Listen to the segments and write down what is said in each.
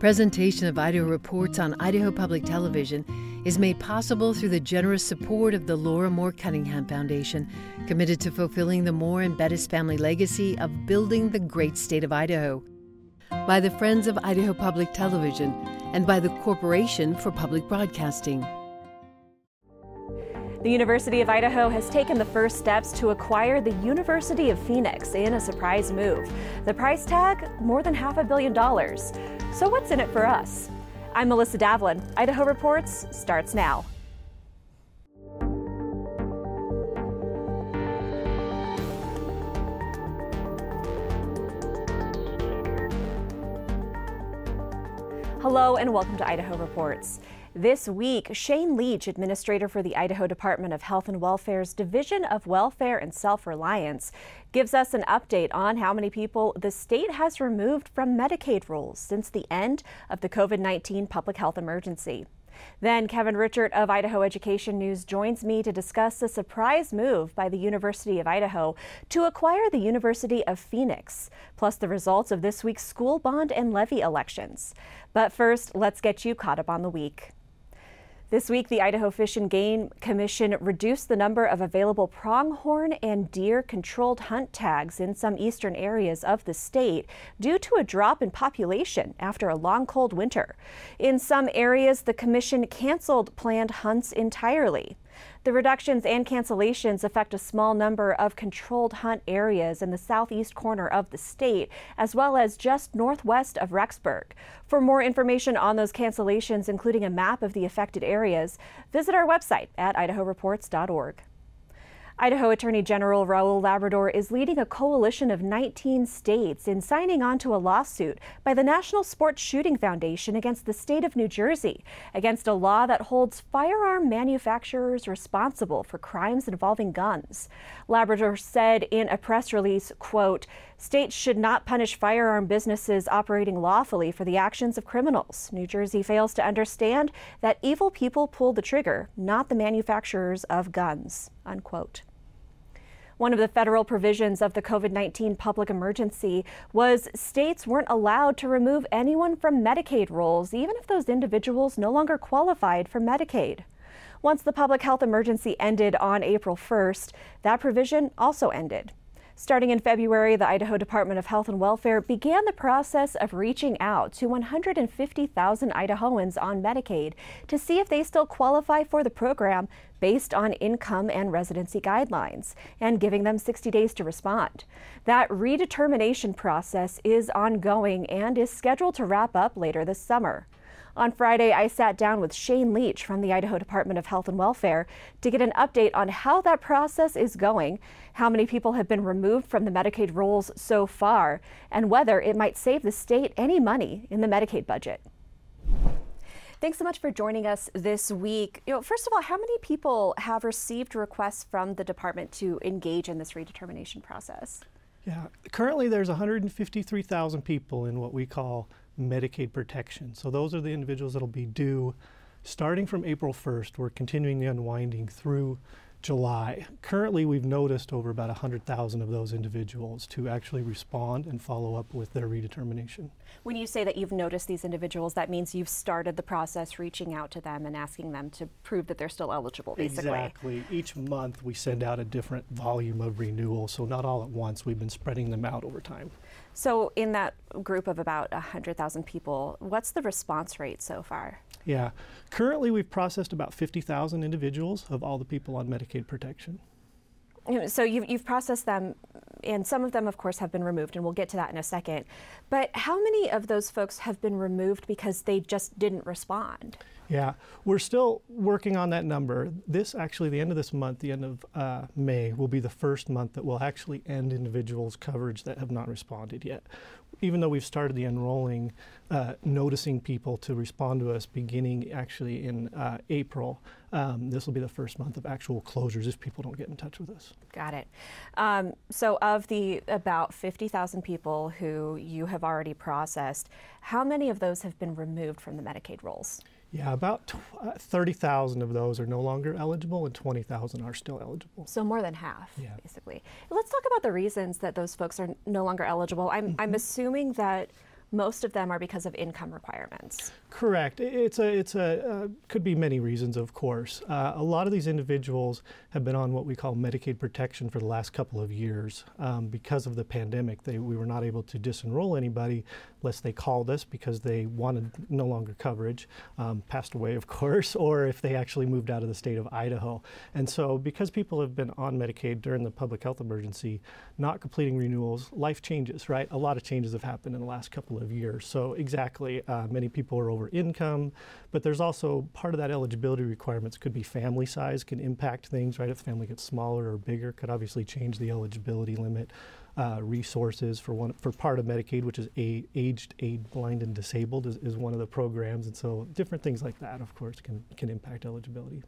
Presentation of Idaho Reports on Idaho Public Television is made possible through the generous support of the Laura Moore Cunningham Foundation, committed to fulfilling the Moore and Bettis family legacy of building the great state of Idaho, by the Friends of Idaho Public Television, and by the Corporation for Public Broadcasting. The University of Idaho has taken the first steps to acquire the University of Phoenix in a surprise move. The price tag, more than half a billion dollars. So, what's in it for us? I'm Melissa Davlin. Idaho Reports starts now. Hello and welcome to Idaho Reports. This week, Shane Leach, administrator for the Idaho Department of Health and Welfare's Division of Welfare and Self Reliance, gives us an update on how many people the state has removed from Medicaid rolls since the end of the COVID 19 public health emergency. Then Kevin Richert of Idaho Education News joins me to discuss a surprise move by the University of Idaho to acquire the University of Phoenix, plus the results of this week's school bond and levy elections. But first, let's get you caught up on the week. This week, the Idaho Fish and Game Commission reduced the number of available pronghorn and deer controlled hunt tags in some eastern areas of the state due to a drop in population after a long cold winter. In some areas, the commission canceled planned hunts entirely. The reductions and cancellations affect a small number of controlled hunt areas in the southeast corner of the state, as well as just northwest of Rexburg. For more information on those cancellations, including a map of the affected areas, visit our website at idahoreports.org. Idaho Attorney General Raul Labrador is leading a coalition of 19 states in signing on to a lawsuit by the National Sports Shooting Foundation against the state of New Jersey, against a law that holds firearm manufacturers responsible for crimes involving guns. Labrador said in a press release, quote, States should not punish firearm businesses operating lawfully for the actions of criminals. New Jersey fails to understand that evil people pull the trigger, not the manufacturers of guns. Unquote. One of the federal provisions of the COVID 19 public emergency was states weren't allowed to remove anyone from Medicaid rolls, even if those individuals no longer qualified for Medicaid. Once the public health emergency ended on April 1st, that provision also ended. Starting in February, the Idaho Department of Health and Welfare began the process of reaching out to 150,000 Idahoans on Medicaid to see if they still qualify for the program based on income and residency guidelines and giving them 60 days to respond. That redetermination process is ongoing and is scheduled to wrap up later this summer. On Friday, I sat down with Shane Leach from the Idaho Department of Health and Welfare to get an update on how that process is going, how many people have been removed from the Medicaid rolls so far, and whether it might save the state any money in the Medicaid budget. Thanks so much for joining us this week. You know, first of all, how many people have received requests from the department to engage in this redetermination process? Yeah, currently there's 153,000 people in what we call Medicaid protection. So those are the individuals that'll be due starting from April 1st. We're continuing the unwinding through July. Currently, we've noticed over about 100,000 of those individuals to actually respond and follow up with their redetermination. When you say that you've noticed these individuals, that means you've started the process reaching out to them and asking them to prove that they're still eligible, basically. Exactly. Each month we send out a different volume of renewal, so not all at once. We've been spreading them out over time. So, in that group of about 100,000 people, what's the response rate so far? Yeah. Currently, we've processed about 50,000 individuals of all the people on Medicaid protection. So you've, you've processed them, and some of them, of course, have been removed, and we'll get to that in a second. But how many of those folks have been removed because they just didn't respond? Yeah, we're still working on that number. This actually, the end of this month, the end of uh, May, will be the first month that will actually end individuals' coverage that have not responded yet. Even though we've started the enrolling, uh, noticing people to respond to us beginning actually in uh, April, um, this will be the first month of actual closures if people don't get in touch with us. Got it. Um, so, of the about 50,000 people who you have already processed, how many of those have been removed from the Medicaid rolls? Yeah, about uh, 30,000 of those are no longer eligible and 20,000 are still eligible. So more than half, yeah. basically. Let's talk about the reasons that those folks are no longer eligible. I'm, mm-hmm. I'm assuming that most of them are because of income requirements. Correct. It's a it's a uh, could be many reasons, of course. Uh, a lot of these individuals have been on what we call Medicaid protection for the last couple of years um, because of the pandemic. They we were not able to disenroll anybody unless they called us because they wanted no longer coverage, um, passed away, of course, or if they actually moved out of the state of Idaho. And so, because people have been on Medicaid during the public health emergency, not completing renewals, life changes, right? A lot of changes have happened in the last couple of years. So, exactly, uh, many people are over income, but there's also part of that eligibility requirements could be family size, can impact things, right? If family gets smaller or bigger, could obviously change the eligibility limit uh, resources for one for part of Medicaid, which is a, aged, aid, blind, and disabled, is, is one of the programs, and so different things like that, of course, can can impact eligibility.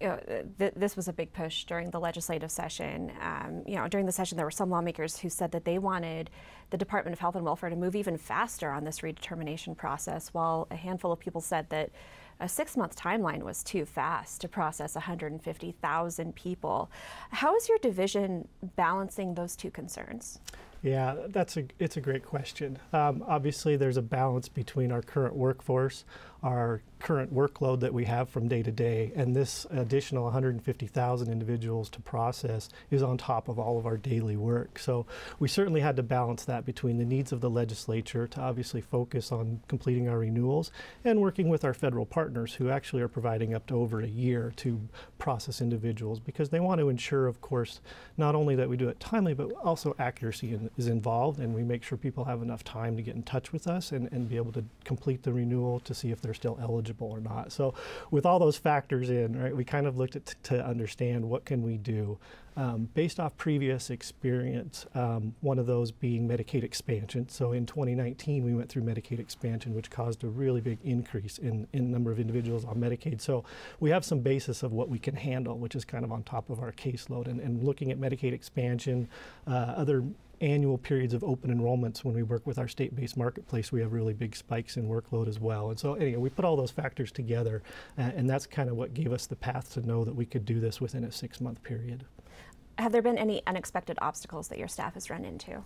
You know, th- this was a big push during the legislative session. Um, you know, during the session, there were some lawmakers who said that they wanted the Department of Health and Welfare to move even faster on this redetermination process, while a handful of people said that a six month timeline was too fast to process 150,000 people. How is your division balancing those two concerns? Yeah, that's a it's a great question. Um, obviously, there's a balance between our current workforce, our current workload that we have from day to day, and this additional 150,000 individuals to process is on top of all of our daily work. So we certainly had to balance that between the needs of the legislature to obviously focus on completing our renewals and working with our federal partners who actually are providing up to over a year to process individuals because they want to ensure, of course, not only that we do it timely, but also accuracy in, is involved and we make sure people have enough time to get in touch with us and, and be able to complete the renewal to see if they're still eligible or not. So with all those factors in, right, we kind of looked at to understand what can we do um, based off previous experience, um, one of those being Medicaid expansion. So in 2019, we went through Medicaid expansion, which caused a really big increase in, in number of individuals on Medicaid. So we have some basis of what we can handle, which is kind of on top of our caseload. And, and looking at Medicaid expansion, uh, other annual periods of open enrollments when we work with our state-based marketplace we have really big spikes in workload as well and so anyway we put all those factors together uh, and that's kind of what gave us the path to know that we could do this within a six month period have there been any unexpected obstacles that your staff has run into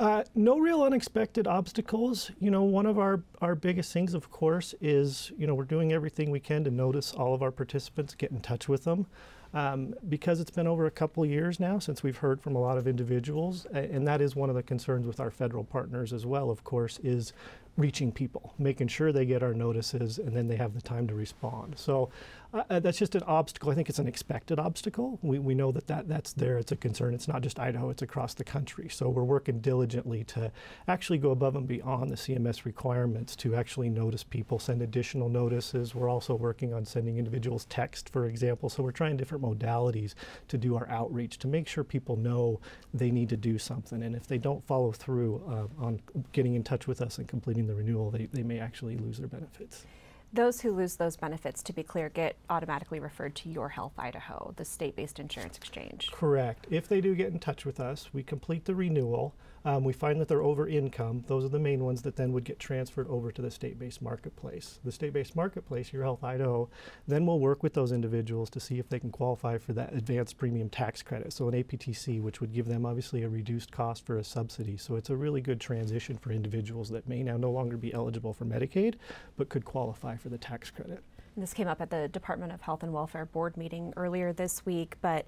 uh, no real unexpected obstacles. You know, one of our, our biggest things, of course, is, you know, we're doing everything we can to notice all of our participants, get in touch with them. Um, because it's been over a couple years now since we've heard from a lot of individuals, and that is one of the concerns with our federal partners as well, of course, is reaching people, making sure they get our notices, and then they have the time to respond. So uh, uh, that's just an obstacle. I think it's an expected obstacle. We, we know that, that that's there. It's a concern. It's not just Idaho, it's across the country. So we're working diligently to actually go above and beyond the CMS requirements to actually notice people, send additional notices. We're also working on sending individuals text, for example. So we're trying different modalities to do our outreach to make sure people know they need to do something. And if they don't follow through uh, on getting in touch with us and completing the renewal, they, they may actually lose their benefits. Those who lose those benefits, to be clear, get automatically referred to Your Health Idaho, the state based insurance exchange. Correct. If they do get in touch with us, we complete the renewal. Um, we find that they're over income. Those are the main ones that then would get transferred over to the state based marketplace. The state based marketplace, Your Health Idaho, then will work with those individuals to see if they can qualify for that advanced premium tax credit. So, an APTC, which would give them obviously a reduced cost for a subsidy. So, it's a really good transition for individuals that may now no longer be eligible for Medicaid but could qualify for the tax credit. This came up at the Department of Health and Welfare board meeting earlier this week, but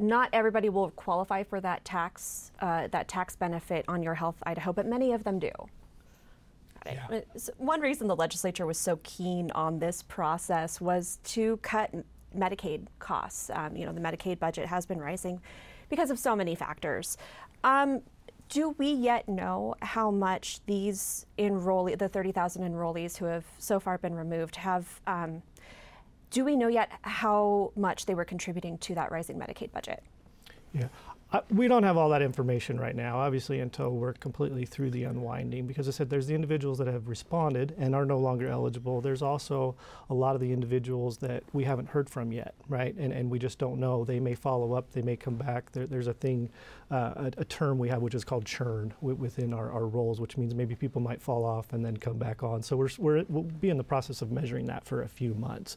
not everybody will qualify for that tax uh, that tax benefit on your health Idaho, but many of them do. Yeah. One reason the legislature was so keen on this process was to cut Medicaid costs. Um, you know, the Medicaid budget has been rising because of so many factors. Um, do we yet know how much these enrollees, the 30,000 enrollees who have so far been removed, have um, do we know yet how much they were contributing to that rising Medicaid budget? Yeah, uh, we don't have all that information right now, obviously, until we're completely through the unwinding. Because I said there's the individuals that have responded and are no longer eligible. There's also a lot of the individuals that we haven't heard from yet, right? And, and we just don't know. They may follow up, they may come back. There, there's a thing, uh, a, a, term we have which is called churn within our, our rolls, which means maybe people might fall off and then come back on. So we're, we're, we'll be in the process of measuring that for a few months.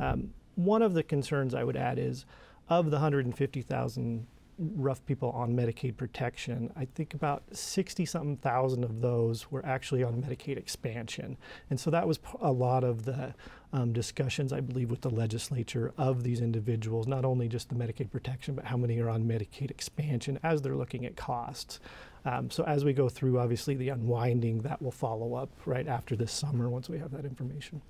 Um, one of the concerns I would add is of the 150,000 rough people on Medicaid protection, I think about 60 something thousand of those were actually on Medicaid expansion. And so that was a lot of the um, discussions, I believe, with the legislature of these individuals, not only just the Medicaid protection, but how many are on Medicaid expansion as they're looking at costs. Um, so as we go through, obviously, the unwinding, that will follow up right after this summer once we have that information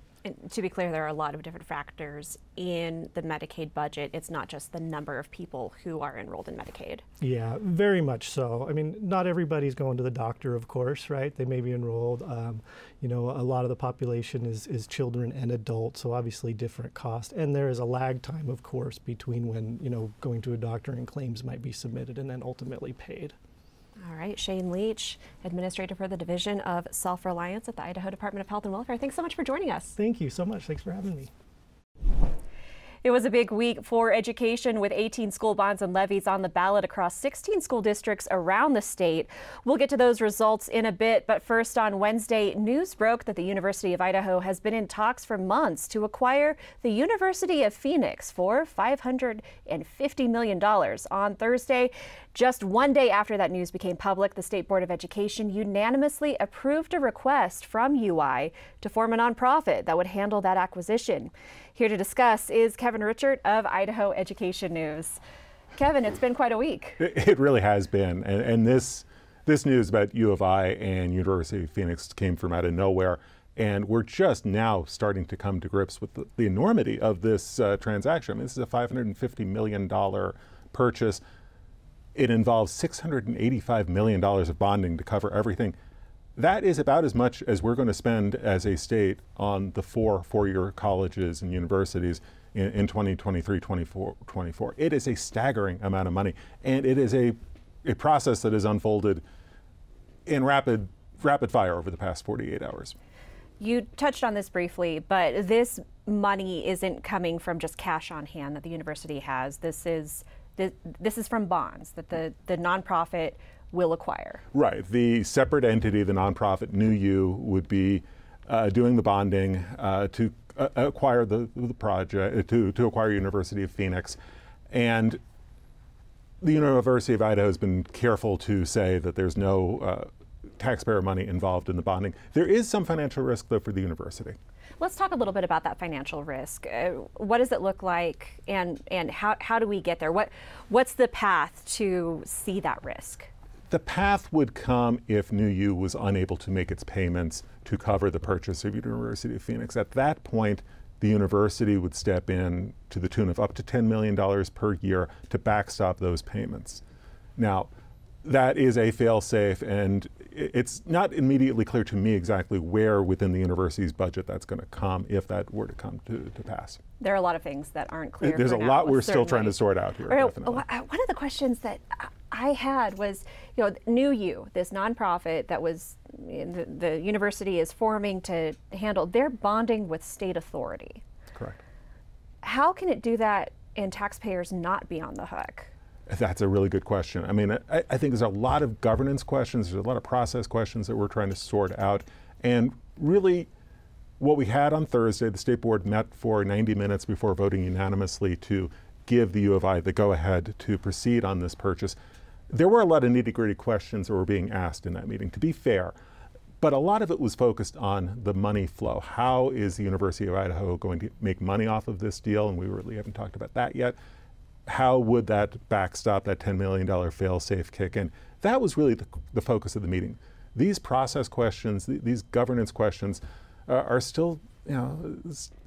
to be clear, there are a lot of different factors in the Medicaid budget. It's not just the number of people who are enrolled in Medicaid. Yeah, very much so. I mean, not everybody's going to the doctor, of course, right? They may be enrolled. Um, you know, a lot of the population is, is children and adults, so obviously different cost. And there is a lag time, of course, between when, you know, going to a doctor and claims might be submitted and then ultimately paid. All right, Shane Leach, Administrator for the Division of Self Reliance at the Idaho Department of Health and Welfare. Thanks so much for joining us. Thank you so much. Thanks for having me. It was a big week for education with 18 school bonds and levies on the ballot across 16 school districts around the state. We'll get to those results in a bit, but first on Wednesday, news broke that the University of Idaho has been in talks for months to acquire the University of Phoenix for $550 million. On Thursday, just one day after that news became public, the State Board of Education unanimously approved a request from UI to form a nonprofit that would handle that acquisition. Here to discuss is Kevin Richert of Idaho Education News. Kevin, it's been quite a week. It really has been. And, and this, this news about U of I and University of Phoenix came from out of nowhere. And we're just now starting to come to grips with the, the enormity of this uh, transaction. I mean, this is a $550 million purchase. It involves $685 million of bonding to cover everything that is about as much as we're going to spend as a state on the four four-year colleges and universities in, in 2023 24, 24 it is a staggering amount of money and it is a, a process that has unfolded in rapid rapid fire over the past 48 hours. You touched on this briefly but this money isn't coming from just cash on hand that the university has. This is this, this is from bonds that the, the nonprofit will acquire. Right. The separate entity, the nonprofit New U, would be uh, doing the bonding uh, to uh, acquire the, the project, uh, to, to acquire University of Phoenix. And the University of Idaho has been careful to say that there's no uh, taxpayer money involved in the bonding. There is some financial risk, though, for the university. Let's talk a little bit about that financial risk. Uh, what does it look like, and and how, how do we get there? What what's the path to see that risk? The path would come if New U was unable to make its payments to cover the purchase of University of Phoenix. At that point, the university would step in to the tune of up to $10 million per year to backstop those payments. Now, that is a fail-safe, and it's not immediately clear to me exactly where within the university's budget that's going to come if that were to come to, to pass. There are a lot of things that aren't clear. There's a now, lot we're certainly. still trying to sort out here. Right, oh, uh, one of the questions that uh, I had was, you know, New U, this nonprofit that was the, the university is forming to handle, they're bonding with state authority. Correct. How can it do that and taxpayers not be on the hook? That's a really good question. I mean, I, I, think there's a lot of governance questions, there's a lot of process questions that we're trying to sort out. And really, what we had on Thursday, the state board met for 90 minutes before voting unanimously to give the U of I the go ahead to proceed on this purchase. There were a lot of nitty gritty questions that were being asked in that meeting, to be fair. But a lot of it was focused on the money flow. How is the University of Idaho going to make money off of this deal? And we really haven't talked about that yet how would that backstop, that $10 million fail safe kick in? That was really the, the, focus of the meeting. These process questions, th- these governance questions, uh, are still, you know,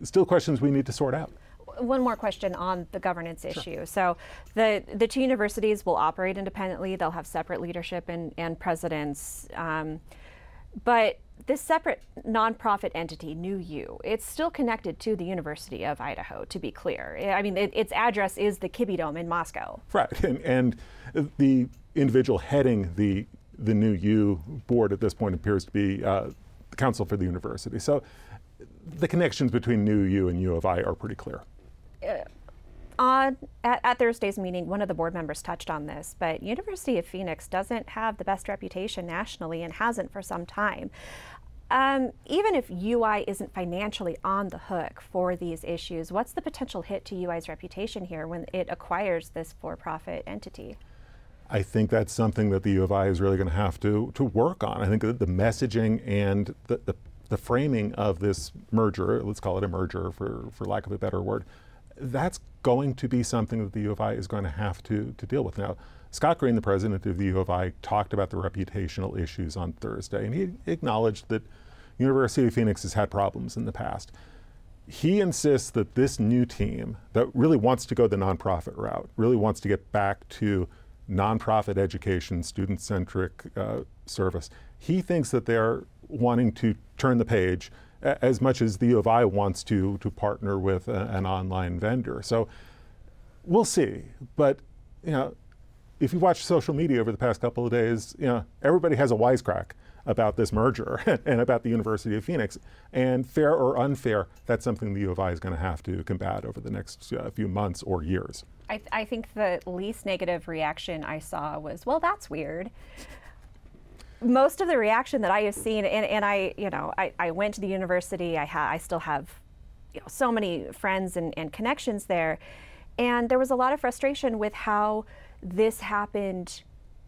still questions we need to sort out. One more question on the governance sure. issue. So, the the two universities will operate independently. They'll have separate leadership and, and presidents. Um, but this separate nonprofit entity, New U, it's still connected to the University of Idaho, to be clear. I mean, it, its address is the Kibbie Dome in Moscow. Right. And, and the individual heading the, the New U board at this point appears to be uh, the counsel for the university. So the connections between New U and U of I are pretty clear. Uh, on at, at, Thursday's meeting, one of the board members touched on this, but University of Phoenix doesn't have the best reputation nationally and hasn't for some time. Um, even if UI isn't financially on the hook for these issues, what's the potential hit to UI's reputation here when it acquires this for-profit entity? I think that's something that the U of I is really going to have to to work on. I think that the messaging and the, the, the framing of this merger, let's call it a merger for, for lack of a better word, that's going to be something that the U of I is going to have to, to deal with. Now, Scott Green, the president of the U of I, talked about the reputational issues on Thursday, and he acknowledged that University of Phoenix has had problems in the past. He insists that this new team that really wants to go the nonprofit route, really wants to get back to nonprofit education, student centric uh, service, he thinks that they're wanting to turn the page as much as the U of I wants to to partner with a, an online vendor. So we'll see. But you know, if you watch social media over the past couple of days, you know, everybody has a wisecrack about this merger and about the University of Phoenix. And fair or unfair, that's something the U of I is going to have to combat over the next uh, few months or years. I, th- I think the least negative reaction I saw was, well, that's weird most of the reaction that I have seen, and, and I, you know, I, I went to the university. I ha- I still have, you know, so many friends and, and connections there, and there was a lot of frustration with how this happened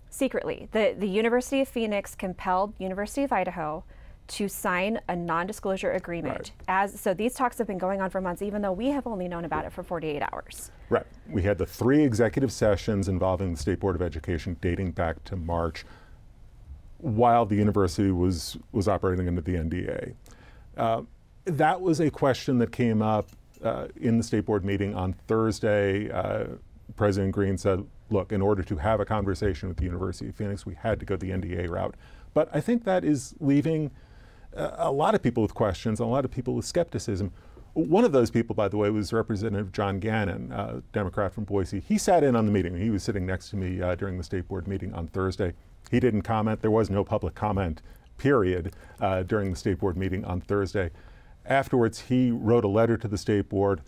secretly. The the University of Phoenix compelled University of Idaho to sign a non-disclosure agreement. Right. As so, these talks have been going on for months, even though we have only known about it for 48 hours. Right. We had the three executive sessions involving the State Board of Education dating back to March while the university was, was operating under the NDA. Uh, that was a question that came up uh, in the state board meeting on Thursday. Uh, President Green said, look, in order to have a conversation with the University of Phoenix, we had to go the NDA route. But I think that is leaving uh, a lot of people with questions, a lot of people with skepticism. One of those people, by the way, was Representative John Gannon, uh, Democrat from Boise. He sat in on the meeting. He was sitting next to me uh, during the state board meeting on Thursday. He didn't comment. There was no public comment, period, uh, during the state board meeting on Thursday. Afterwards, he wrote a letter to the state board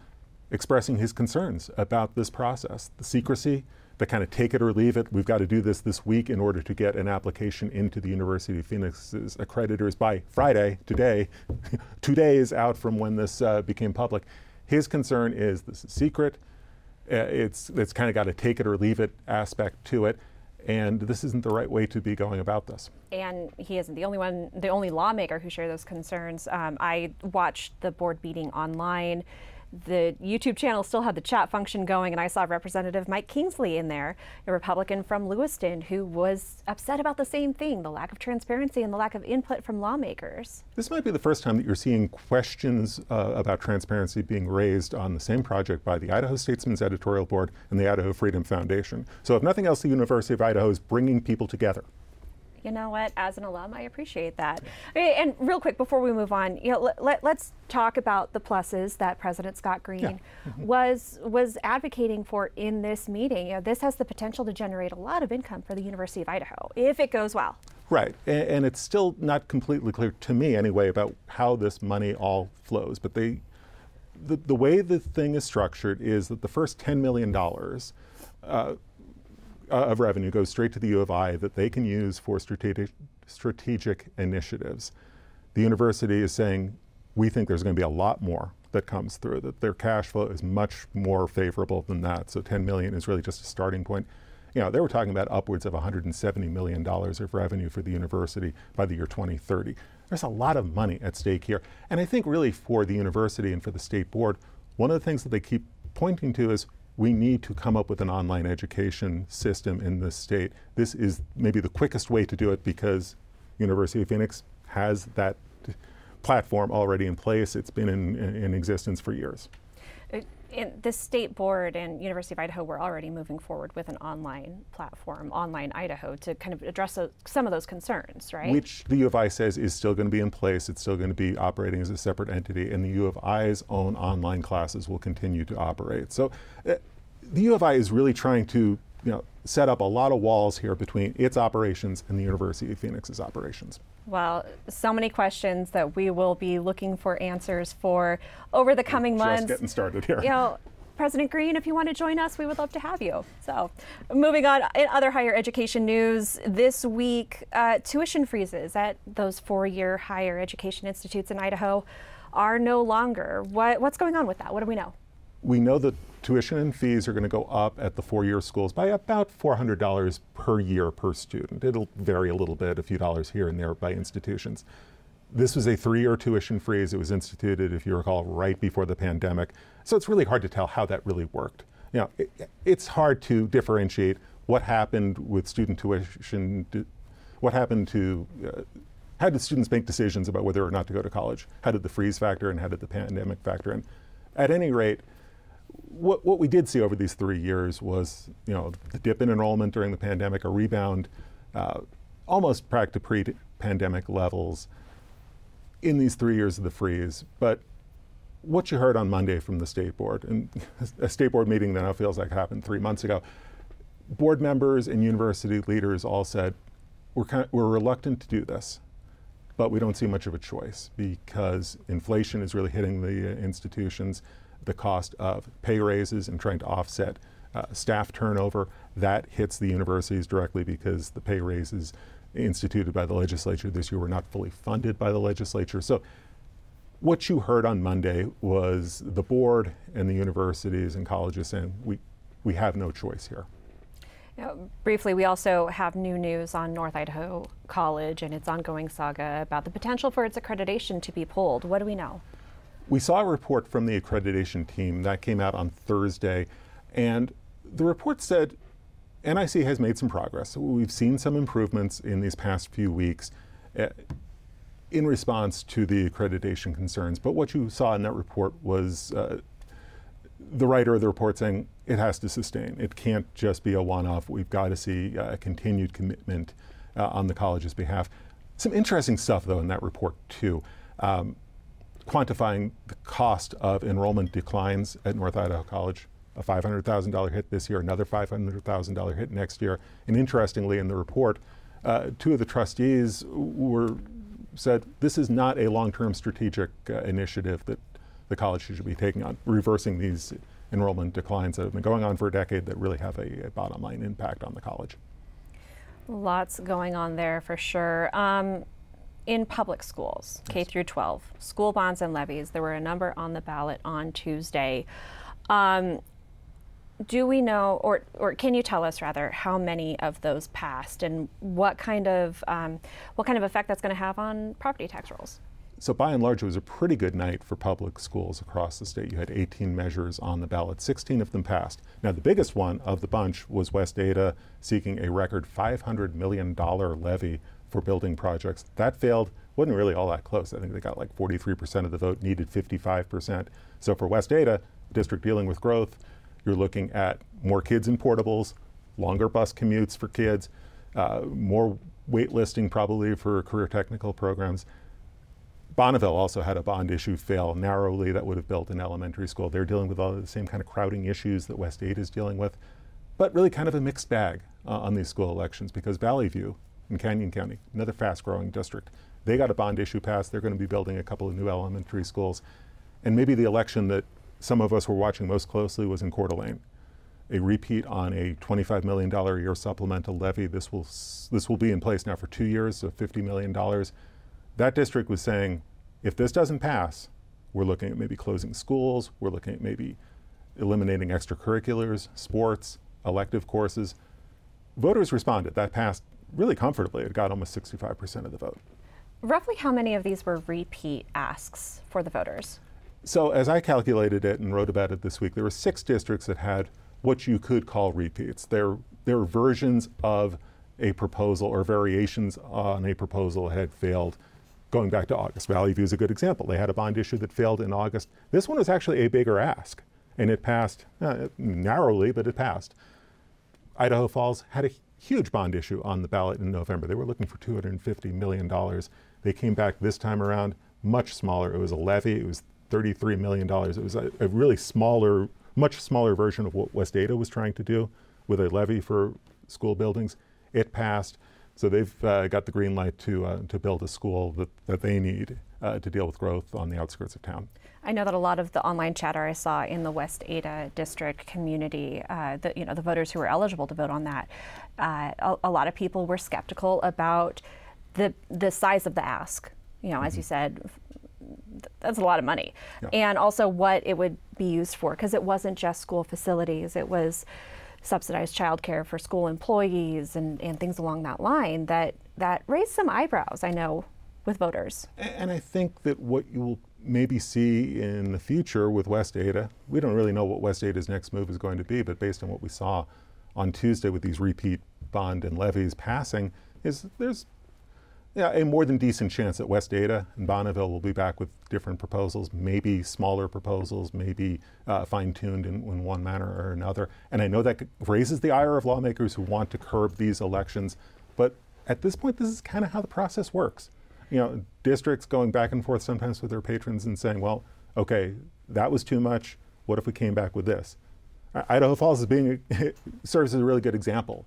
expressing his concerns about this process, the secrecy, the kind of take it or leave it. We've got to do this this week in order to get an application into the University of Phoenix's accreditors by Friday, today, two days out from when this uh, became public. His concern is this is secret. Uh, it's it's kind of got a take it or leave it aspect to it and this isn't the right way to be going about this. And he isn't the only one, the only lawmaker who shared those concerns. Um, I watched the board meeting online the YouTube channel still had the chat function going, and I saw Representative Mike Kingsley in there, a Republican from Lewiston, who was upset about the same thing the lack of transparency and the lack of input from lawmakers. This might be the first time that you're seeing questions uh, about transparency being raised on the same project by the Idaho Statesman's Editorial Board and the Idaho Freedom Foundation. So, if nothing else, the University of Idaho is bringing people together you know what, as an alum, I appreciate that. And real quick before we move on, you know, let, us talk about the pluses that President Scott Green yeah. mm-hmm. was was advocating for in this meeting. You know, this has the potential to generate a lot of income for the University of Idaho if it goes well. Right, and, and it's still not completely clear to me anyway about how this money all flows. But they, the, the way the thing is structured is that the first $10 million uh, uh, of revenue goes straight to the U of I that they can use for strategic, strategic initiatives. The university is saying, we think there's going to be a lot more that comes through, that their cash flow is much more favorable than that. So 10 million is really just a starting point. You know, they were talking about upwards of $170 million of revenue for the university by the year 2030. There's a lot of money at stake here. And I think really for the university and for the state board, one of the things that they keep pointing to is we need to come up with an online education system in this state. This is maybe the quickest way to do it because University of Phoenix has that platform already in place. It's been in, in existence for years. Uh, the state board and University of Idaho were already moving forward with an online platform, Online Idaho, to kind of address some of those concerns, right? Which the U of I says is still going to be in place. It's still going to be operating as a separate entity, and the U of I's own online classes will continue to operate. So uh, the U of I is really trying to you know, set up a lot of walls here between its operations and the University of Phoenix's operations. Well, so many questions that we will be looking for answers for over the coming Just months. Just getting started here. You know, President Green, if you want to join us, we would love to have you. So, moving on, in other higher education news, this week, uh, tuition freezes at those four year higher education institutes in Idaho are no longer. What, what's going on with that? What do we know? we know that tuition and fees are going to go up at the four year schools by about $400 per year per student. It'll vary a little bit, a few dollars here and there by institutions. This was a three year tuition freeze. It was instituted, if you recall, right before the pandemic. So it's really hard to tell how that really worked. You know, it, it's hard to differentiate what happened with student tuition, what happened to, uh, how did students make decisions about whether or not to go to college? How did the freeze factor and how did the pandemic factor in? At any rate, what, what we did see over these three years was, you know, the dip in enrollment during the pandemic, a rebound, uh, almost back to pre-pandemic levels in these three years of the freeze. But what you heard on Monday from the state board, and a state board meeting that now feels like happened three months ago, board members and university leaders all said, we're, kind of, we're reluctant to do this, but we don't see much of a choice because inflation is really hitting the institutions the cost of pay raises and trying to offset uh, staff turnover. That hits the universities directly because the pay raises instituted by the legislature this year were not fully funded by the legislature. So, what you heard on Monday was the board and the universities and colleges saying we, we have no choice here. Briefly, we also have new news on North Idaho College and its ongoing saga about the potential for its accreditation to be pulled. What do we know? We saw a report from the accreditation team that came out on Thursday, and the report said NIC has made some progress. We've seen some improvements in these past few weeks uh, in response to the accreditation concerns. But what you saw in that report was uh, the writer of the report saying it has to sustain. It can't just be a one off. We've got to see uh, a continued commitment uh, on the college's behalf. Some interesting stuff, though, in that report, too. Um, quantifying the cost of enrollment declines at North Idaho College. A $500,000 hit this year, another $500,000 hit next year. And interestingly, in the report, uh, two of the trustees were said this is not a long-term strategic uh, initiative that the college should be taking on, reversing these enrollment declines that have been going on for a decade that really have a, a bottom line impact on the college. Lots going on there for sure. Um, in public schools, K through 12, school bonds and levies, there were a number on the ballot on Tuesday. Um, do we know, or, or can you tell us rather, how many of those passed, and what kind of um, what kind of effect that's going to have on property tax rolls? So by and large, it was a pretty good night for public schools across the state. You had 18 measures on the ballot, 16 of them passed. Now, the biggest one of the bunch was West Ada seeking a record $500 million levy for building projects. That failed. wasn't really all that close. I think they got like 43% of the vote, needed 55%. So for West Ada, district dealing with growth, you're looking at more kids in portables, longer bus commutes for kids, uh, more waitlisting probably for career technical programs. Bonneville also had a bond issue fail narrowly that would have built an elementary school. They're dealing with all the same kind of crowding issues that West Ada is dealing with, but really kind of a mixed bag uh, on these school elections because Vallivue in Canyon County, another fast growing district. They got a bond issue passed. They're going to be building a couple of new elementary schools. And maybe the election that some of us were watching most closely was in Coeur d'Alene. A repeat on a $25 million a year supplemental levy. This will, this will be in place now for two years, so $50 million. That district was saying, if this doesn't pass, we're looking at maybe closing schools, we're looking at maybe eliminating extracurriculars, sports, elective courses. Voters responded. That passed really comfortably. It got almost 65% of the vote. Roughly how many of these were repeat asks for the voters? So, as I calculated it and wrote about it this week, there were six districts that had what you could call repeats. They're, they're versions of a proposal or variations on a proposal that had failed going back to August. Vallivue is a good example. They had a bond issue that failed in August. This one was actually a bigger ask, and it passed uh, narrowly, but it passed. Idaho Falls had a huge bond issue on the ballot in November. They were looking for $250 million. They came back this time around much smaller. It was a levy, it was $33 million. It was a, a really smaller, much smaller version of what West Ada was trying to do with a levy for school buildings. It passed. So they've uh, got the green light to, uh, to build a school that, that they need uh, to deal with growth on the outskirts of town. I know that a lot of the online chatter I saw in the West Ada district community, uh, the you know the voters who were eligible to vote on that, uh, a, a, lot of people were skeptical about the the size of the ask. You know, mm-hmm. as you mm-hmm. said, that's a lot of money, yeah. and also what it would be used for because it wasn't just school facilities, it was subsidized childcare for school employees and, and things along that line that, that raised some eyebrows, I know, with voters. And I think that what you will maybe see in the future with West Ada, we don't really know what West Ada's next move is going to be, but based on what we saw on Tuesday with these repeat bond and levies passing, is there's yeah, a more than decent chance that West Ada and Bonneville will be back with different proposals, maybe smaller proposals, maybe uh, fine tuned in, in, one manner or another. And I know that raises the ire of lawmakers who want to curb these elections, but at this point, this is kind of how the process works. You know, districts going back and forth sometimes with their patrons and saying, well, okay, that was too much. What if we came back with this? Idaho Falls is being serves as a really good example.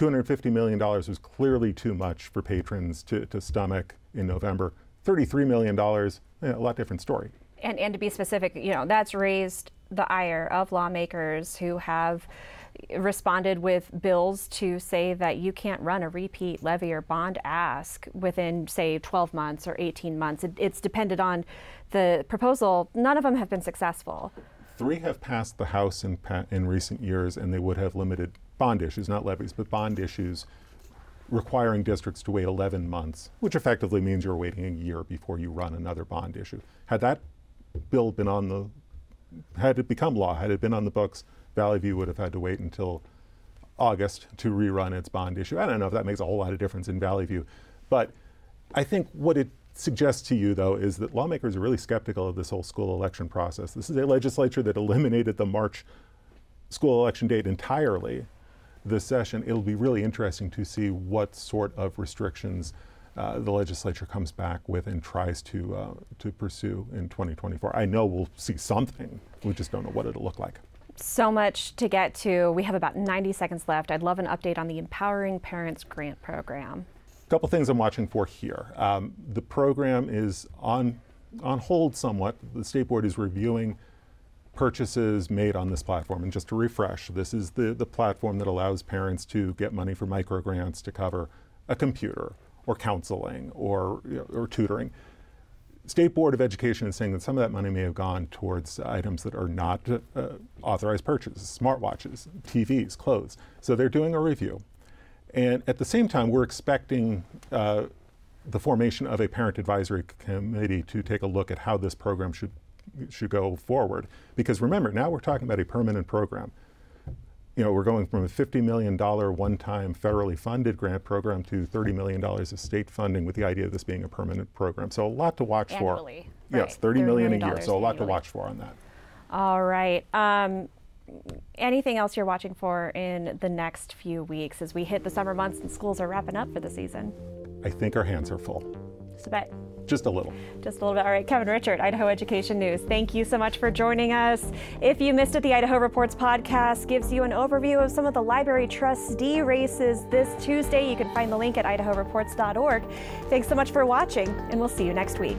$250 million was clearly too much for patrons to, to stomach in November. $33 million, eh, a lot different story. And, and to be specific, you know, that's raised the ire of lawmakers who have responded with bills to say that you can't run a repeat levy or bond ask within, say, 12 months or 18 months. It, it's depended on the proposal. None of them have been successful. Three have passed the House in, in recent years, and they would have limited bond issues, not levies, but bond issues requiring districts to wait 11 months, which effectively means you're waiting a year before you run another bond issue. Had that bill been on the, had it become law, had it been on the books, Vallivue would have had to wait until August to rerun its bond issue. I don't know if that makes a whole lot of difference in Vallivue, but I think what it suggests to you, though, is that lawmakers are really skeptical of this whole school election process. This is a legislature that eliminated the March school election date entirely this session, it'll be really interesting to see what sort of restrictions uh, the legislature comes back with and tries to uh, to pursue in 2024. I know we'll see something. We just don't know what it'll look like. So much to get to. We have about 90 seconds left. I'd love an update on the Empowering Parents Grant Program. A couple things I'm watching for here. Um, the program is on on hold somewhat. The state board is reviewing purchases made on this platform. And just to refresh, this is the, the platform that allows parents to get money for microgrants to cover a computer or counseling or, you know, or tutoring. State Board of Education is saying that some of that money may have gone towards items that are not uh, authorized purchases, smartwatches, TVs, clothes. So they're doing a review. And at the same time, we're expecting uh, the formation of a parent advisory committee to take a look at how this program should should go forward. Because remember, now we're talking about a permanent program. You know, we're going from a $50 million one-time federally funded grant program to $30 million of state funding with the idea of this being a permanent program. So a lot to watch annually, for. Right. Yes, $30, $30 million a year. So a lot annually. to watch for on that. All right. Um, anything else you're watching for in the next few weeks as we hit the summer months and schools are wrapping up for the season? I think our hands are full. Just a bit. Just a little. Just a little bit. All right, Kevin Richert, Idaho Education News. Thank you so much for joining us. If you missed it, the Idaho Reports podcast gives you an overview of some of the library trustee races this Tuesday. You can find the link at idahoreports.org. Thanks so much for watching, and we'll see you next week.